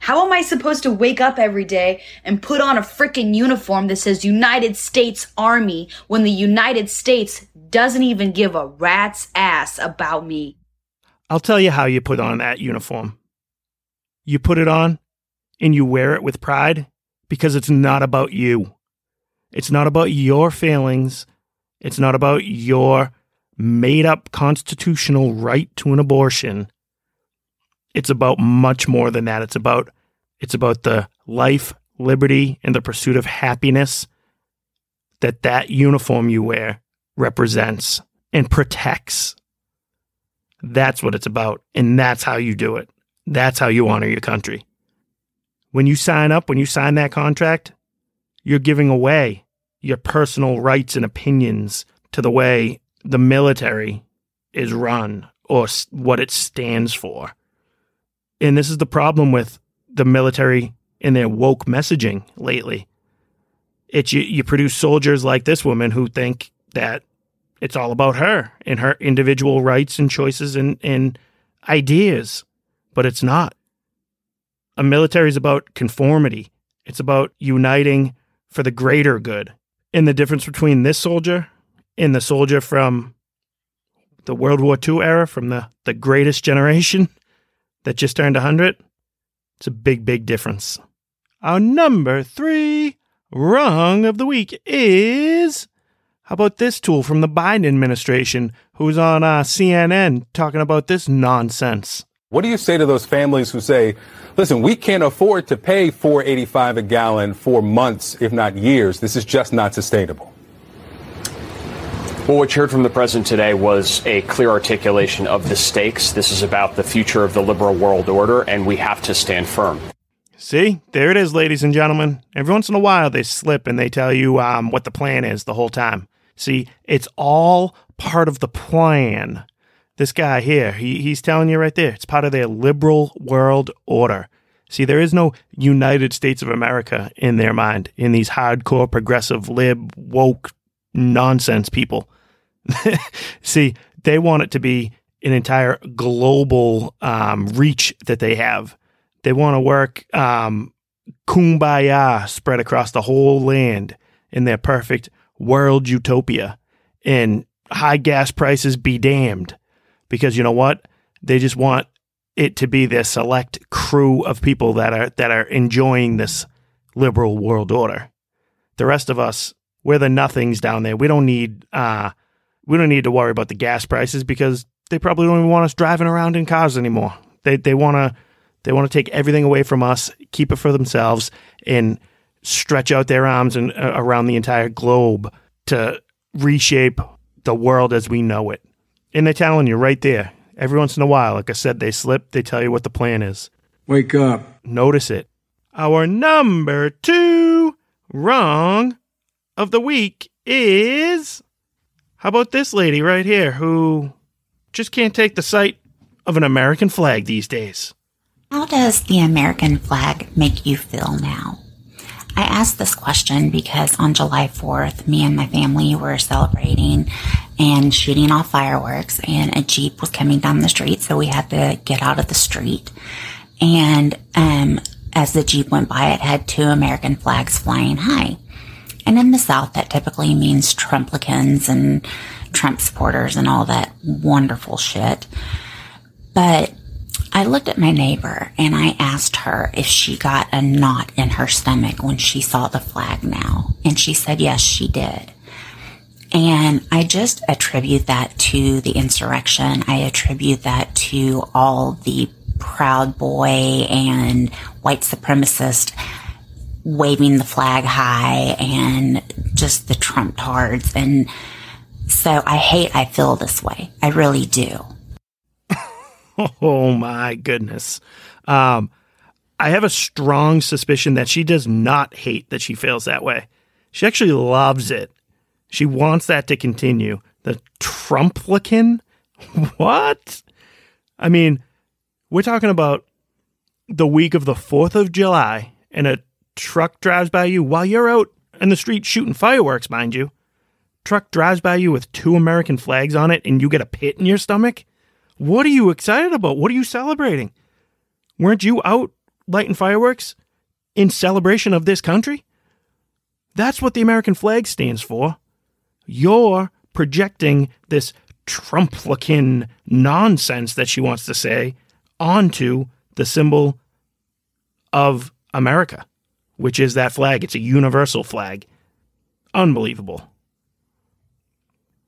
How am I supposed to wake up every day and put on a freaking uniform that says United States Army when the United States doesn't even give a rat's ass about me? I'll tell you how you put on that uniform. You put it on and you wear it with pride because it's not about you. It's not about your feelings. It's not about your made up constitutional right to an abortion it's about much more than that. It's about it's about the life, liberty, and the pursuit of happiness that that uniform you wear represents and protects. That's what it's about, and that's how you do it. That's how you honor your country. When you sign up, when you sign that contract, you're giving away your personal rights and opinions to the way the military is run or what it stands for. And this is the problem with the military and their woke messaging lately. It's you, you produce soldiers like this woman who think that it's all about her and her individual rights and choices and, and ideas, but it's not. A military is about conformity. It's about uniting for the greater good. And the difference between this soldier and the soldier from the World War II era, from the, the greatest generation, that just turned 100, it's a big, big difference. Our number three wrong of the week is how about this tool from the Biden administration who's on uh, CNN talking about this nonsense? What do you say to those families who say, listen, we can't afford to pay 485 a gallon for months, if not years. This is just not sustainable. Well, what you heard from the president today was a clear articulation of the stakes. This is about the future of the liberal world order, and we have to stand firm. See, there it is, ladies and gentlemen. Every once in a while, they slip and they tell you um, what the plan is the whole time. See, it's all part of the plan. This guy here, he, he's telling you right there, it's part of their liberal world order. See, there is no United States of America in their mind, in these hardcore, progressive, lib, woke, nonsense people. See, they want it to be an entire global um, reach that they have. They want to work um, kumbaya spread across the whole land in their perfect world utopia. And high gas prices be damned. Because you know what? They just want it to be their select crew of people that are that are enjoying this liberal world order. The rest of us, we're the nothings down there. We don't need uh we don't need to worry about the gas prices because they probably don't even want us driving around in cars anymore. They they want to they want to take everything away from us, keep it for themselves, and stretch out their arms and uh, around the entire globe to reshape the world as we know it. And they're telling you right there, every once in a while, like I said, they slip, they tell you what the plan is. Wake up. Notice it. Our number two wrong of the week is how about this lady right here who just can't take the sight of an American flag these days? How does the American flag make you feel now? I asked this question because on July 4th, me and my family were celebrating and shooting off fireworks and a Jeep was coming down the street. So we had to get out of the street. And, um, as the Jeep went by, it had two American flags flying high. And in the South, that typically means Trumplicans and Trump supporters and all that wonderful shit. But I looked at my neighbor and I asked her if she got a knot in her stomach when she saw the flag now. And she said, yes, she did. And I just attribute that to the insurrection. I attribute that to all the proud boy and white supremacist waving the flag high and just the Trump tards. And so I hate I feel this way. I really do. oh my goodness. Um, I have a strong suspicion that she does not hate that she feels that way. She actually loves it. She wants that to continue. The Trumplican? What? I mean, we're talking about the week of the 4th of July, and a truck drives by you while you're out in the street shooting fireworks, mind you. Truck drives by you with two American flags on it, and you get a pit in your stomach? What are you excited about? What are you celebrating? Weren't you out lighting fireworks in celebration of this country? That's what the American flag stands for. You're projecting this Trumplican nonsense that she wants to say onto the symbol of America, which is that flag. It's a universal flag. Unbelievable.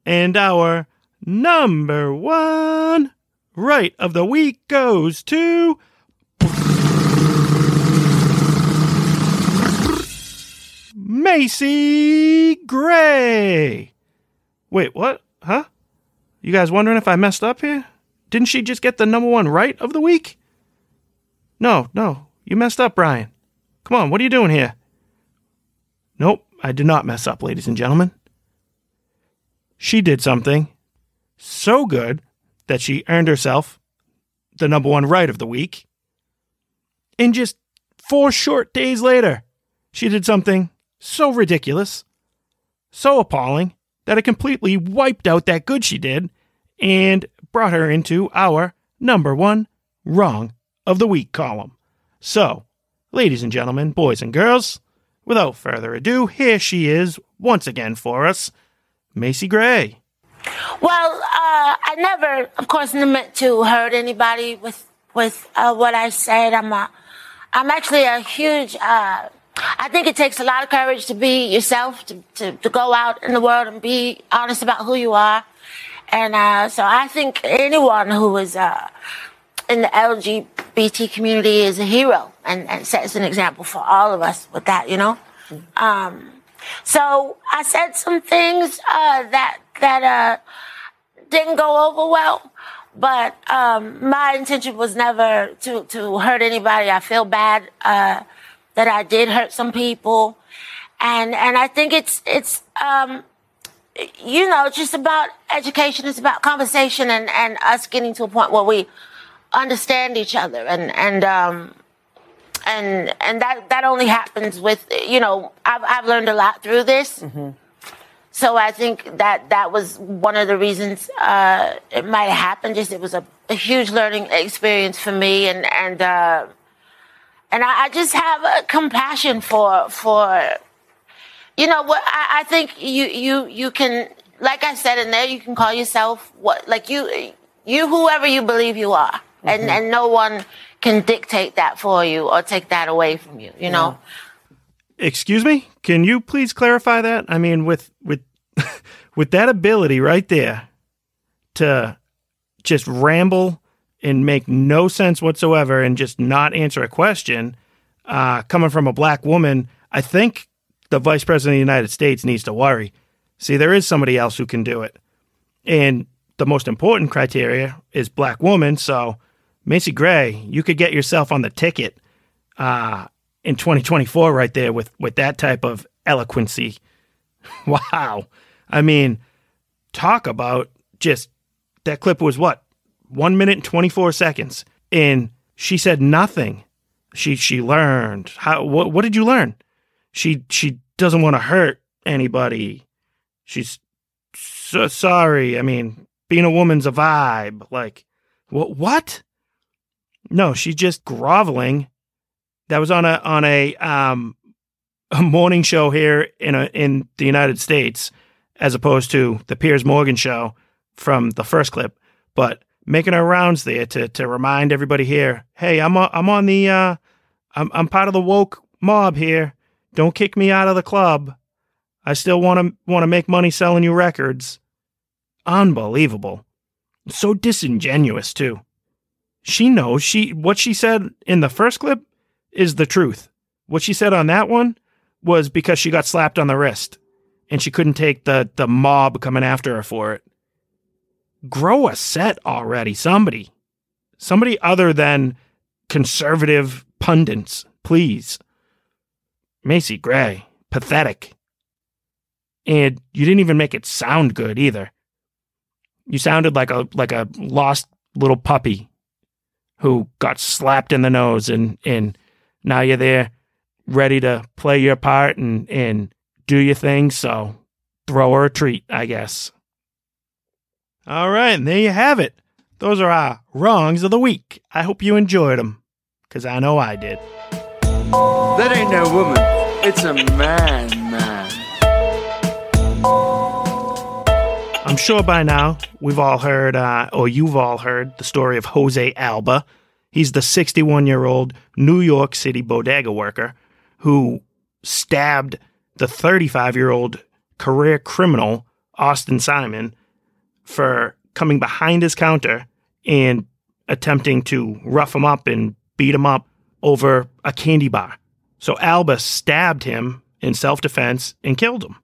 And our number one right of the week goes to. Macy Gray. Wait, what? Huh? You guys wondering if I messed up here? Didn't she just get the number one right of the week? No, no, you messed up, Brian. Come on, what are you doing here? Nope, I did not mess up, ladies and gentlemen. She did something so good that she earned herself the number one right of the week. And just four short days later, she did something so ridiculous, so appalling, that it completely wiped out that good she did and brought her into our number one wrong of the week column. So, ladies and gentlemen, boys and girls, without further ado, here she is once again for us, Macy Gray. Well, uh, I never, of course, meant to hurt anybody with with uh, what I said. I'm a, I'm actually a huge. Uh, I think it takes a lot of courage to be yourself, to, to, to go out in the world and be honest about who you are. And uh, so I think anyone who is uh, in the LGBT community is a hero and, and sets an example for all of us with that, you know? Um, so I said some things, uh, that, that, uh, didn't go over well, but, um, my intention was never to, to hurt anybody. I feel bad, uh, that I did hurt some people. And, and I think it's, it's, um, you know, it's just about education. It's about conversation and, and us getting to a point where we understand each other and, and, um, and, and that, that only happens with, you know, I've, I've learned a lot through this. So I think that that was one of the reasons, uh, it might have happened. Just it was a, a huge learning experience for me and, and, uh, and I, I just have a compassion for, for, you know what I, I think you you you can like I said in there you can call yourself what like you you whoever you believe you are and mm-hmm. and no one can dictate that for you or take that away from you you know Excuse me? Can you please clarify that? I mean, with with with that ability right there to just ramble and make no sense whatsoever and just not answer a question, uh, coming from a black woman, I think the vice president of the United States needs to worry. See, there is somebody else who can do it. And the most important criteria is black woman. So, Macy Gray, you could get yourself on the ticket uh, in 2024 right there with, with that type of eloquency. wow. I mean, talk about just that clip was what? One minute and 24 seconds. And she said nothing. She she learned. How what what did you learn? She she doesn't want to hurt anybody. She's so sorry. I mean, being a woman's a vibe. Like what what? No, she's just groveling. That was on a on a um a morning show here in a in the United States as opposed to the Piers Morgan show from the first clip, but making our rounds there to to remind everybody here, hey, I'm on, I'm on the uh I'm I'm part of the woke mob here. Don't kick me out of the club. I still want to want to make money selling you records. Unbelievable. So disingenuous too. She knows she what she said in the first clip is the truth. What she said on that one was because she got slapped on the wrist and she couldn't take the the mob coming after her for it. Grow a set already, somebody. Somebody other than conservative pundits, please. Macy Gray, pathetic. And you didn't even make it sound good either. You sounded like a like a lost little puppy who got slapped in the nose and and now you're there ready to play your part and and do your thing, so throw her a treat, I guess. All right, and there you have it. Those are our wrongs of the week. I hope you enjoyed them, because I know I did. That ain't no woman. It's a man, man. I'm sure by now we've all heard, uh, or you've all heard, the story of Jose Alba. He's the 61 year old New York City bodega worker who stabbed the 35 year old career criminal, Austin Simon, for coming behind his counter and attempting to rough him up and beat him up over a candy bar. So Alba stabbed him in self defense and killed him.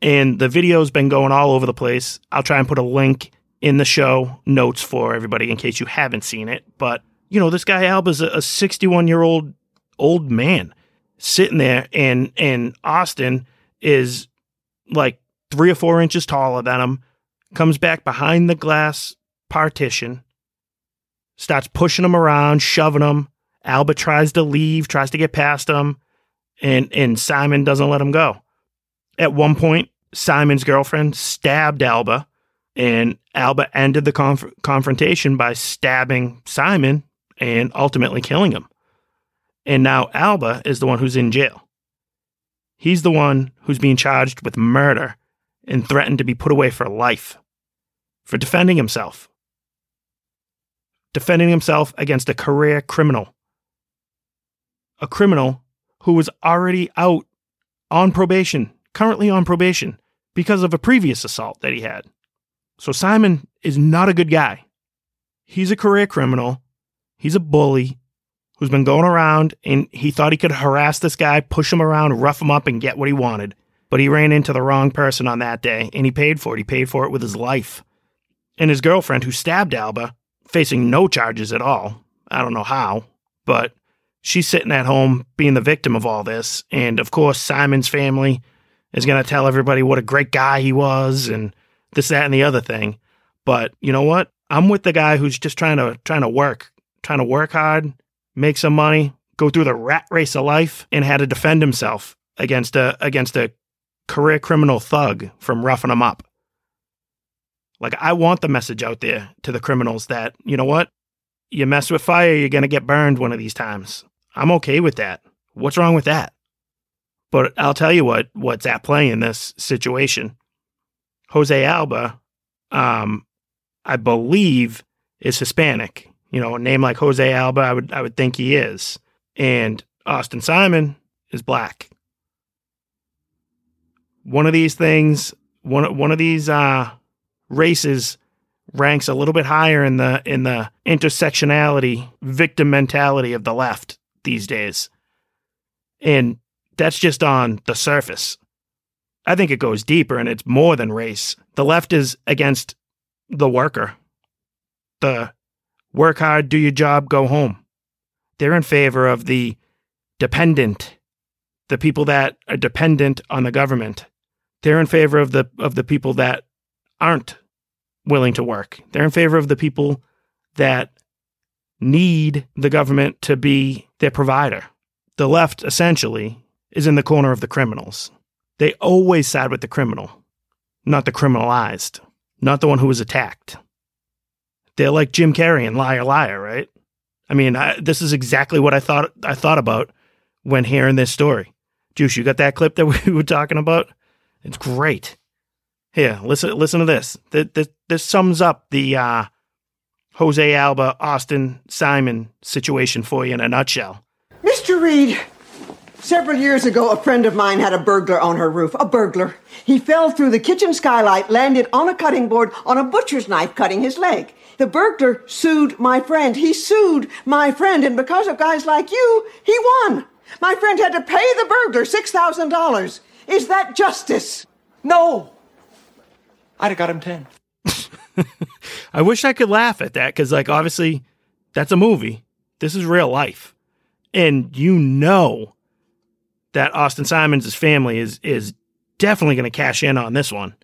And the video's been going all over the place. I'll try and put a link in the show notes for everybody in case you haven't seen it. But, you know, this guy Alba's a 61 year old old man sitting there and and Austin is like three or four inches taller than him, comes back behind the glass partition, starts pushing him around, shoving him. Alba tries to leave, tries to get past him, and and Simon doesn't let him go. At one point, Simon's girlfriend stabbed Alba, and Alba ended the conf- confrontation by stabbing Simon and ultimately killing him. And now Alba is the one who's in jail. He's the one who's being charged with murder and threatened to be put away for life for defending himself. Defending himself against a career criminal. A criminal who was already out on probation, currently on probation, because of a previous assault that he had. So Simon is not a good guy. He's a career criminal He's a bully who's been going around and he thought he could harass this guy, push him around, rough him up, and get what he wanted. But he ran into the wrong person on that day and he paid for it. He paid for it with his life. And his girlfriend, who stabbed Alba, facing no charges at all. I don't know how, but she's sitting at home being the victim of all this. And of course, Simon's family is going to tell everybody what a great guy he was and this, that, and the other thing. But you know what? I'm with the guy who's just trying to trying to work, trying to work hard, make some money, go through the rat race of life, and had to defend himself against a against a career criminal thug from roughing him up. Like I want the message out there to the criminals that, you know what? You mess with fire, you're gonna get burned one of these times. I'm okay with that. What's wrong with that? But I'll tell you what what's at play in this situation. Jose Alba, um, I believe, is Hispanic. You know, a name like Jose Alba, I would I would think he is. And Austin Simon is black. One of these things, one one of these uh, races ranks a little bit higher in the in the intersectionality victim mentality of the left these days. And that's just on the surface. I think it goes deeper and it's more than race. The left is against the worker. The work hard, do your job, go home. They're in favor of the dependent, the people that are dependent on the government. They're in favor of the of the people that aren't willing to work. They're in favor of the people that need the government to be their provider. The left essentially is in the corner of the criminals. They always side with the criminal, not the criminalized, not the one who was attacked. They're like Jim Carrey and Liar Liar, right? I mean, I, this is exactly what I thought I thought about when hearing this story. Juice, you got that clip that we were talking about? It's great. Here, listen listen to this. This, this, this sums up the uh, Jose Alba, Austin Simon situation for you in a nutshell. Mr. Reed, several years ago, a friend of mine had a burglar on her roof. A burglar. He fell through the kitchen skylight, landed on a cutting board on a butcher's knife, cutting his leg. The burglar sued my friend. He sued my friend, and because of guys like you, he won. My friend had to pay the burglar $6,000. Is that justice? No. I'd have got him 10. I wish I could laugh at that because, like, obviously, that's a movie. This is real life, and you know that Austin Simons' family is is definitely going to cash in on this one.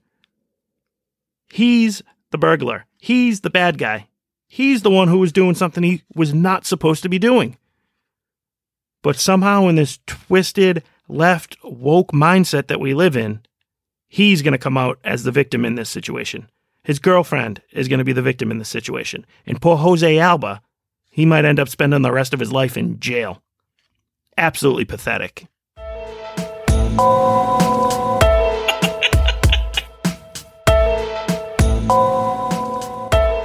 He's the burglar. He's the bad guy. He's the one who was doing something he was not supposed to be doing. But somehow, in this twisted left woke mindset that we live in, he's going to come out as the victim in this situation. His girlfriend is going to be the victim in this situation. And poor Jose Alba, he might end up spending the rest of his life in jail. Absolutely pathetic.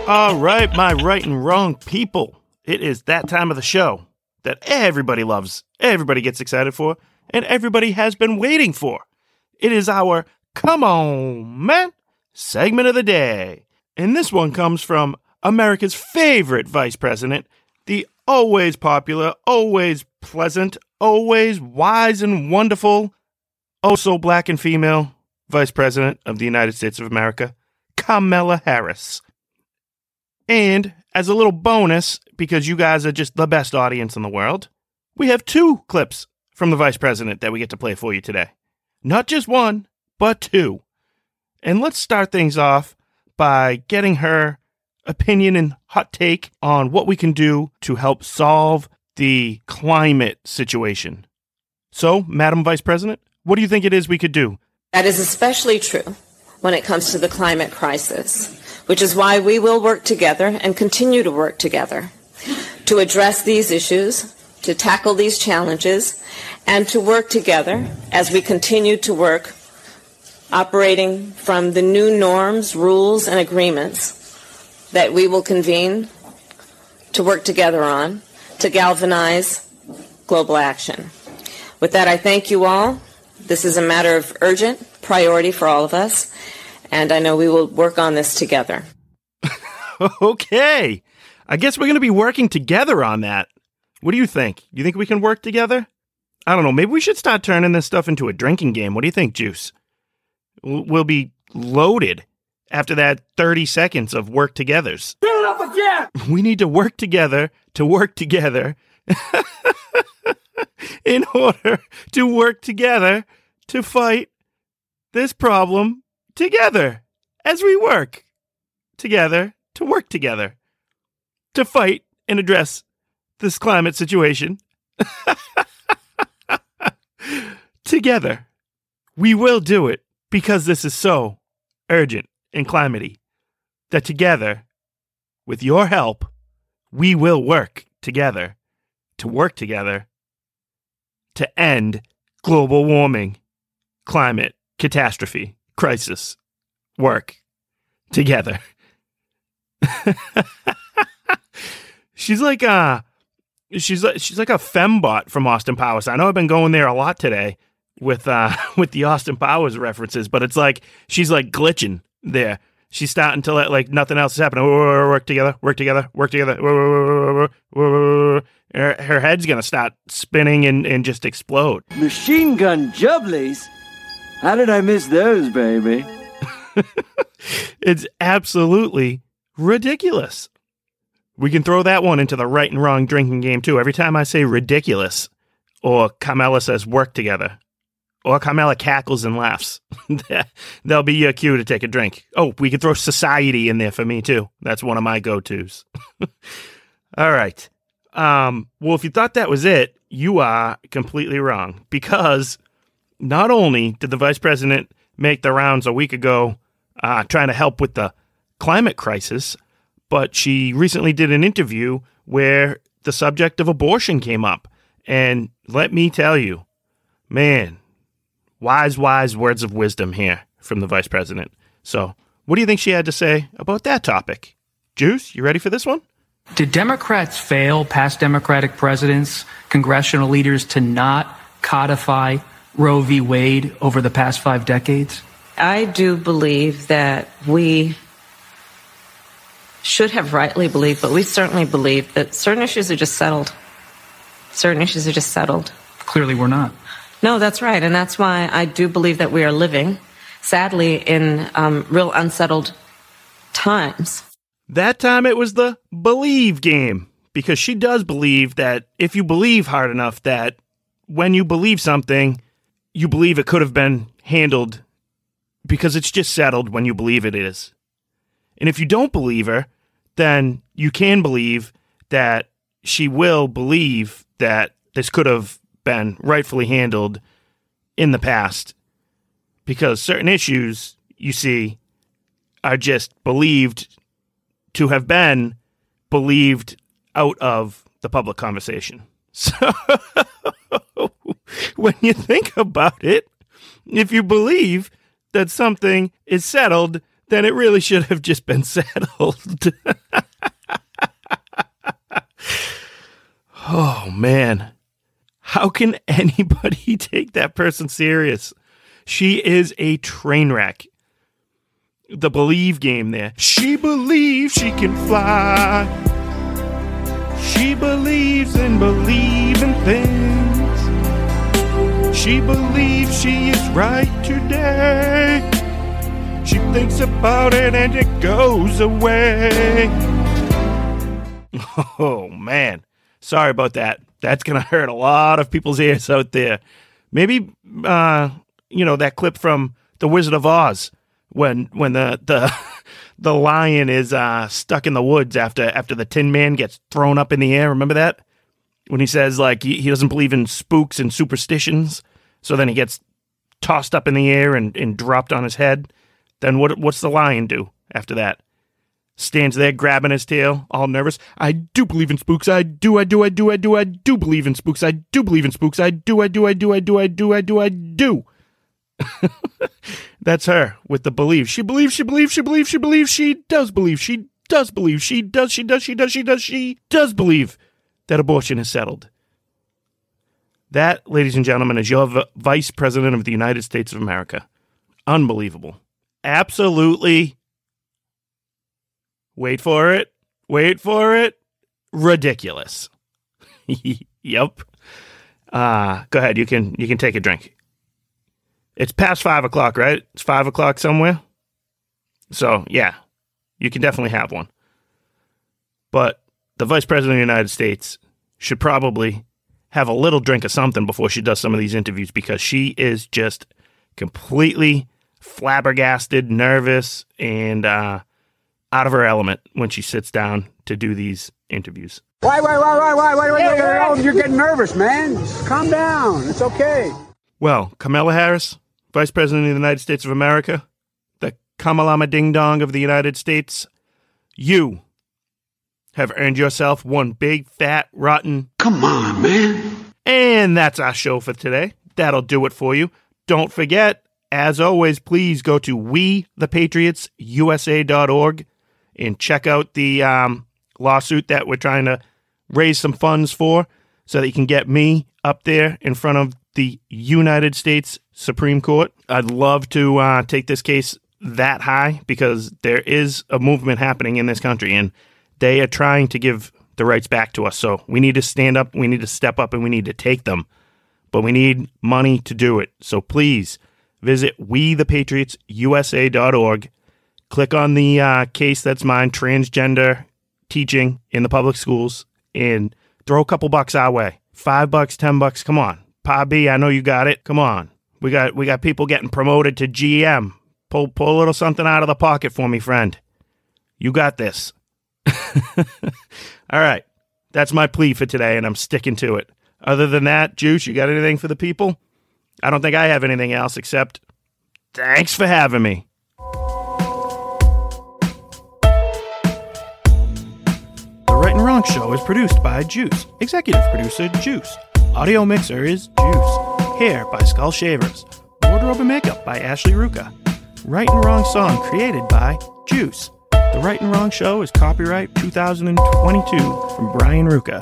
All right, my right and wrong people. It is that time of the show that everybody loves, everybody gets excited for, and everybody has been waiting for. It is our Come On Man segment of the day. And this one comes from America's favorite vice president, the always popular, always pleasant, always wise and wonderful, also black and female vice president of the United States of America, Kamala Harris. And as a little bonus, because you guys are just the best audience in the world, we have two clips from the vice president that we get to play for you today. Not just one, but two. And let's start things off by getting her opinion and hot take on what we can do to help solve the climate situation. So, Madam Vice President, what do you think it is we could do? That is especially true when it comes to the climate crisis, which is why we will work together and continue to work together to address these issues, to tackle these challenges, and to work together as we continue to work operating from the new norms, rules, and agreements that we will convene to work together on to galvanize global action. With that, I thank you all. This is a matter of urgent priority for all of us, and I know we will work on this together. okay. I guess we're going to be working together on that. What do you think? You think we can work together? I don't know. Maybe we should start turning this stuff into a drinking game. What do you think, Juice? We'll be loaded after that 30 seconds of work togethers. Fill it up again! We need to work together to work together in order to work together to fight this problem together as we work together to work together to fight and address this climate situation together. We will do it because this is so urgent and climatey that together, with your help, we will work together to work together to end global warming, climate catastrophe, crisis, work together. she's like a she's like she's like a fembot from Austin Powers. I know I've been going there a lot today with uh with the Austin Powers references, but it's like she's like glitching there. She's starting to let like nothing else is happening. Work together, work together, work together. Her, her head's gonna start spinning and, and just explode. Machine gun jubblies? How did I miss those, baby? it's absolutely ridiculous. We can throw that one into the right and wrong drinking game too. Every time I say ridiculous, or Carmela says work together, or Carmela cackles and laughs, there'll be your cue to take a drink. Oh, we can throw society in there for me too. That's one of my go tos. All right. Um, well, if you thought that was it, you are completely wrong because not only did the vice president make the rounds a week ago uh, trying to help with the climate crisis, but she recently did an interview where the subject of abortion came up. And let me tell you, man, wise, wise words of wisdom here from the vice president. So, what do you think she had to say about that topic? Juice, you ready for this one? Did Democrats fail, past Democratic presidents, congressional leaders, to not codify Roe v. Wade over the past five decades? I do believe that we should have rightly believed, but we certainly believe that certain issues are just settled. Certain issues are just settled. Clearly, we're not. No, that's right. And that's why I do believe that we are living, sadly, in um, real unsettled times. That time it was the believe game because she does believe that if you believe hard enough that when you believe something, you believe it could have been handled because it's just settled when you believe it is. And if you don't believe her, then you can believe that she will believe that this could have been rightfully handled in the past because certain issues you see are just believed to have been believed out of the public conversation. So when you think about it, if you believe that something is settled, then it really should have just been settled. oh man. How can anybody take that person serious? She is a train wreck. The believe game there. She believes she can fly. She believes in believing things. She believes she is right today. She thinks about it and it goes away. Oh man. Sorry about that. That's going to hurt a lot of people's ears out there. Maybe uh you know that clip from The Wizard of Oz when when the the the lion is uh, stuck in the woods after after the Tin Man gets thrown up in the air. Remember that when he says like he, he doesn't believe in spooks and superstitions, so then he gets tossed up in the air and, and dropped on his head. Then what what's the lion do after that? Stands there grabbing his tail, all nervous. I do believe in spooks. I do. I do. I do. I do. I do believe in spooks. I do believe in spooks. I do. I do. I do. I do. I do. I do. I do. That's her with the belief. She believes, she believes, she believes, she believes, she does believe, she does believe, she does, she does, she does, she does, she does believe that abortion is settled. That, ladies and gentlemen, is your v- Vice President of the United States of America. Unbelievable. Absolutely. Wait for it. wait for it, ridiculous. yep. Uh, go ahead. You can you can take a drink. It's past five o'clock, right? It's five o'clock somewhere. So yeah, you can definitely have one. But the vice president of the United States should probably have a little drink of something before she does some of these interviews because she is just completely flabbergasted, nervous, and uh, out of her element when she sits down to do these interviews. Why, why, why, why, why, why, why, why, why, you're getting nervous, man. Just calm down. It's okay. Well, Kamala Harris, Vice President of the United States of America, the Kamalama Ding Dong of the United States, you have earned yourself one big, fat, rotten. Come on, man. And that's our show for today. That'll do it for you. Don't forget, as always, please go to we the wethepatriotsusa.org and check out the um, lawsuit that we're trying to raise some funds for so that you can get me up there in front of the United States Supreme Court. I'd love to uh, take this case that high because there is a movement happening in this country and they are trying to give the rights back to us. So we need to stand up, we need to step up, and we need to take them. But we need money to do it. So please visit we the patriots wethepatriotsusa.org. Click on the uh, case that's mine, transgender teaching in the public schools, and throw a couple bucks our way. Five bucks, ten bucks. Come on, Pa I know you got it. Come on, we got we got people getting promoted to GM. Pull pull a little something out of the pocket for me, friend. You got this. All right. That's my plea for today, and I'm sticking to it. Other than that, Juice, you got anything for the people? I don't think I have anything else except thanks for having me. And Wrong Show is produced by Juice. Executive producer, Juice. Audio mixer is Juice. Hair by Skull Shavers. Wardrobe and makeup by Ashley Ruka. Right and Wrong song created by Juice. The Right and Wrong Show is copyright 2022 from Brian Ruka.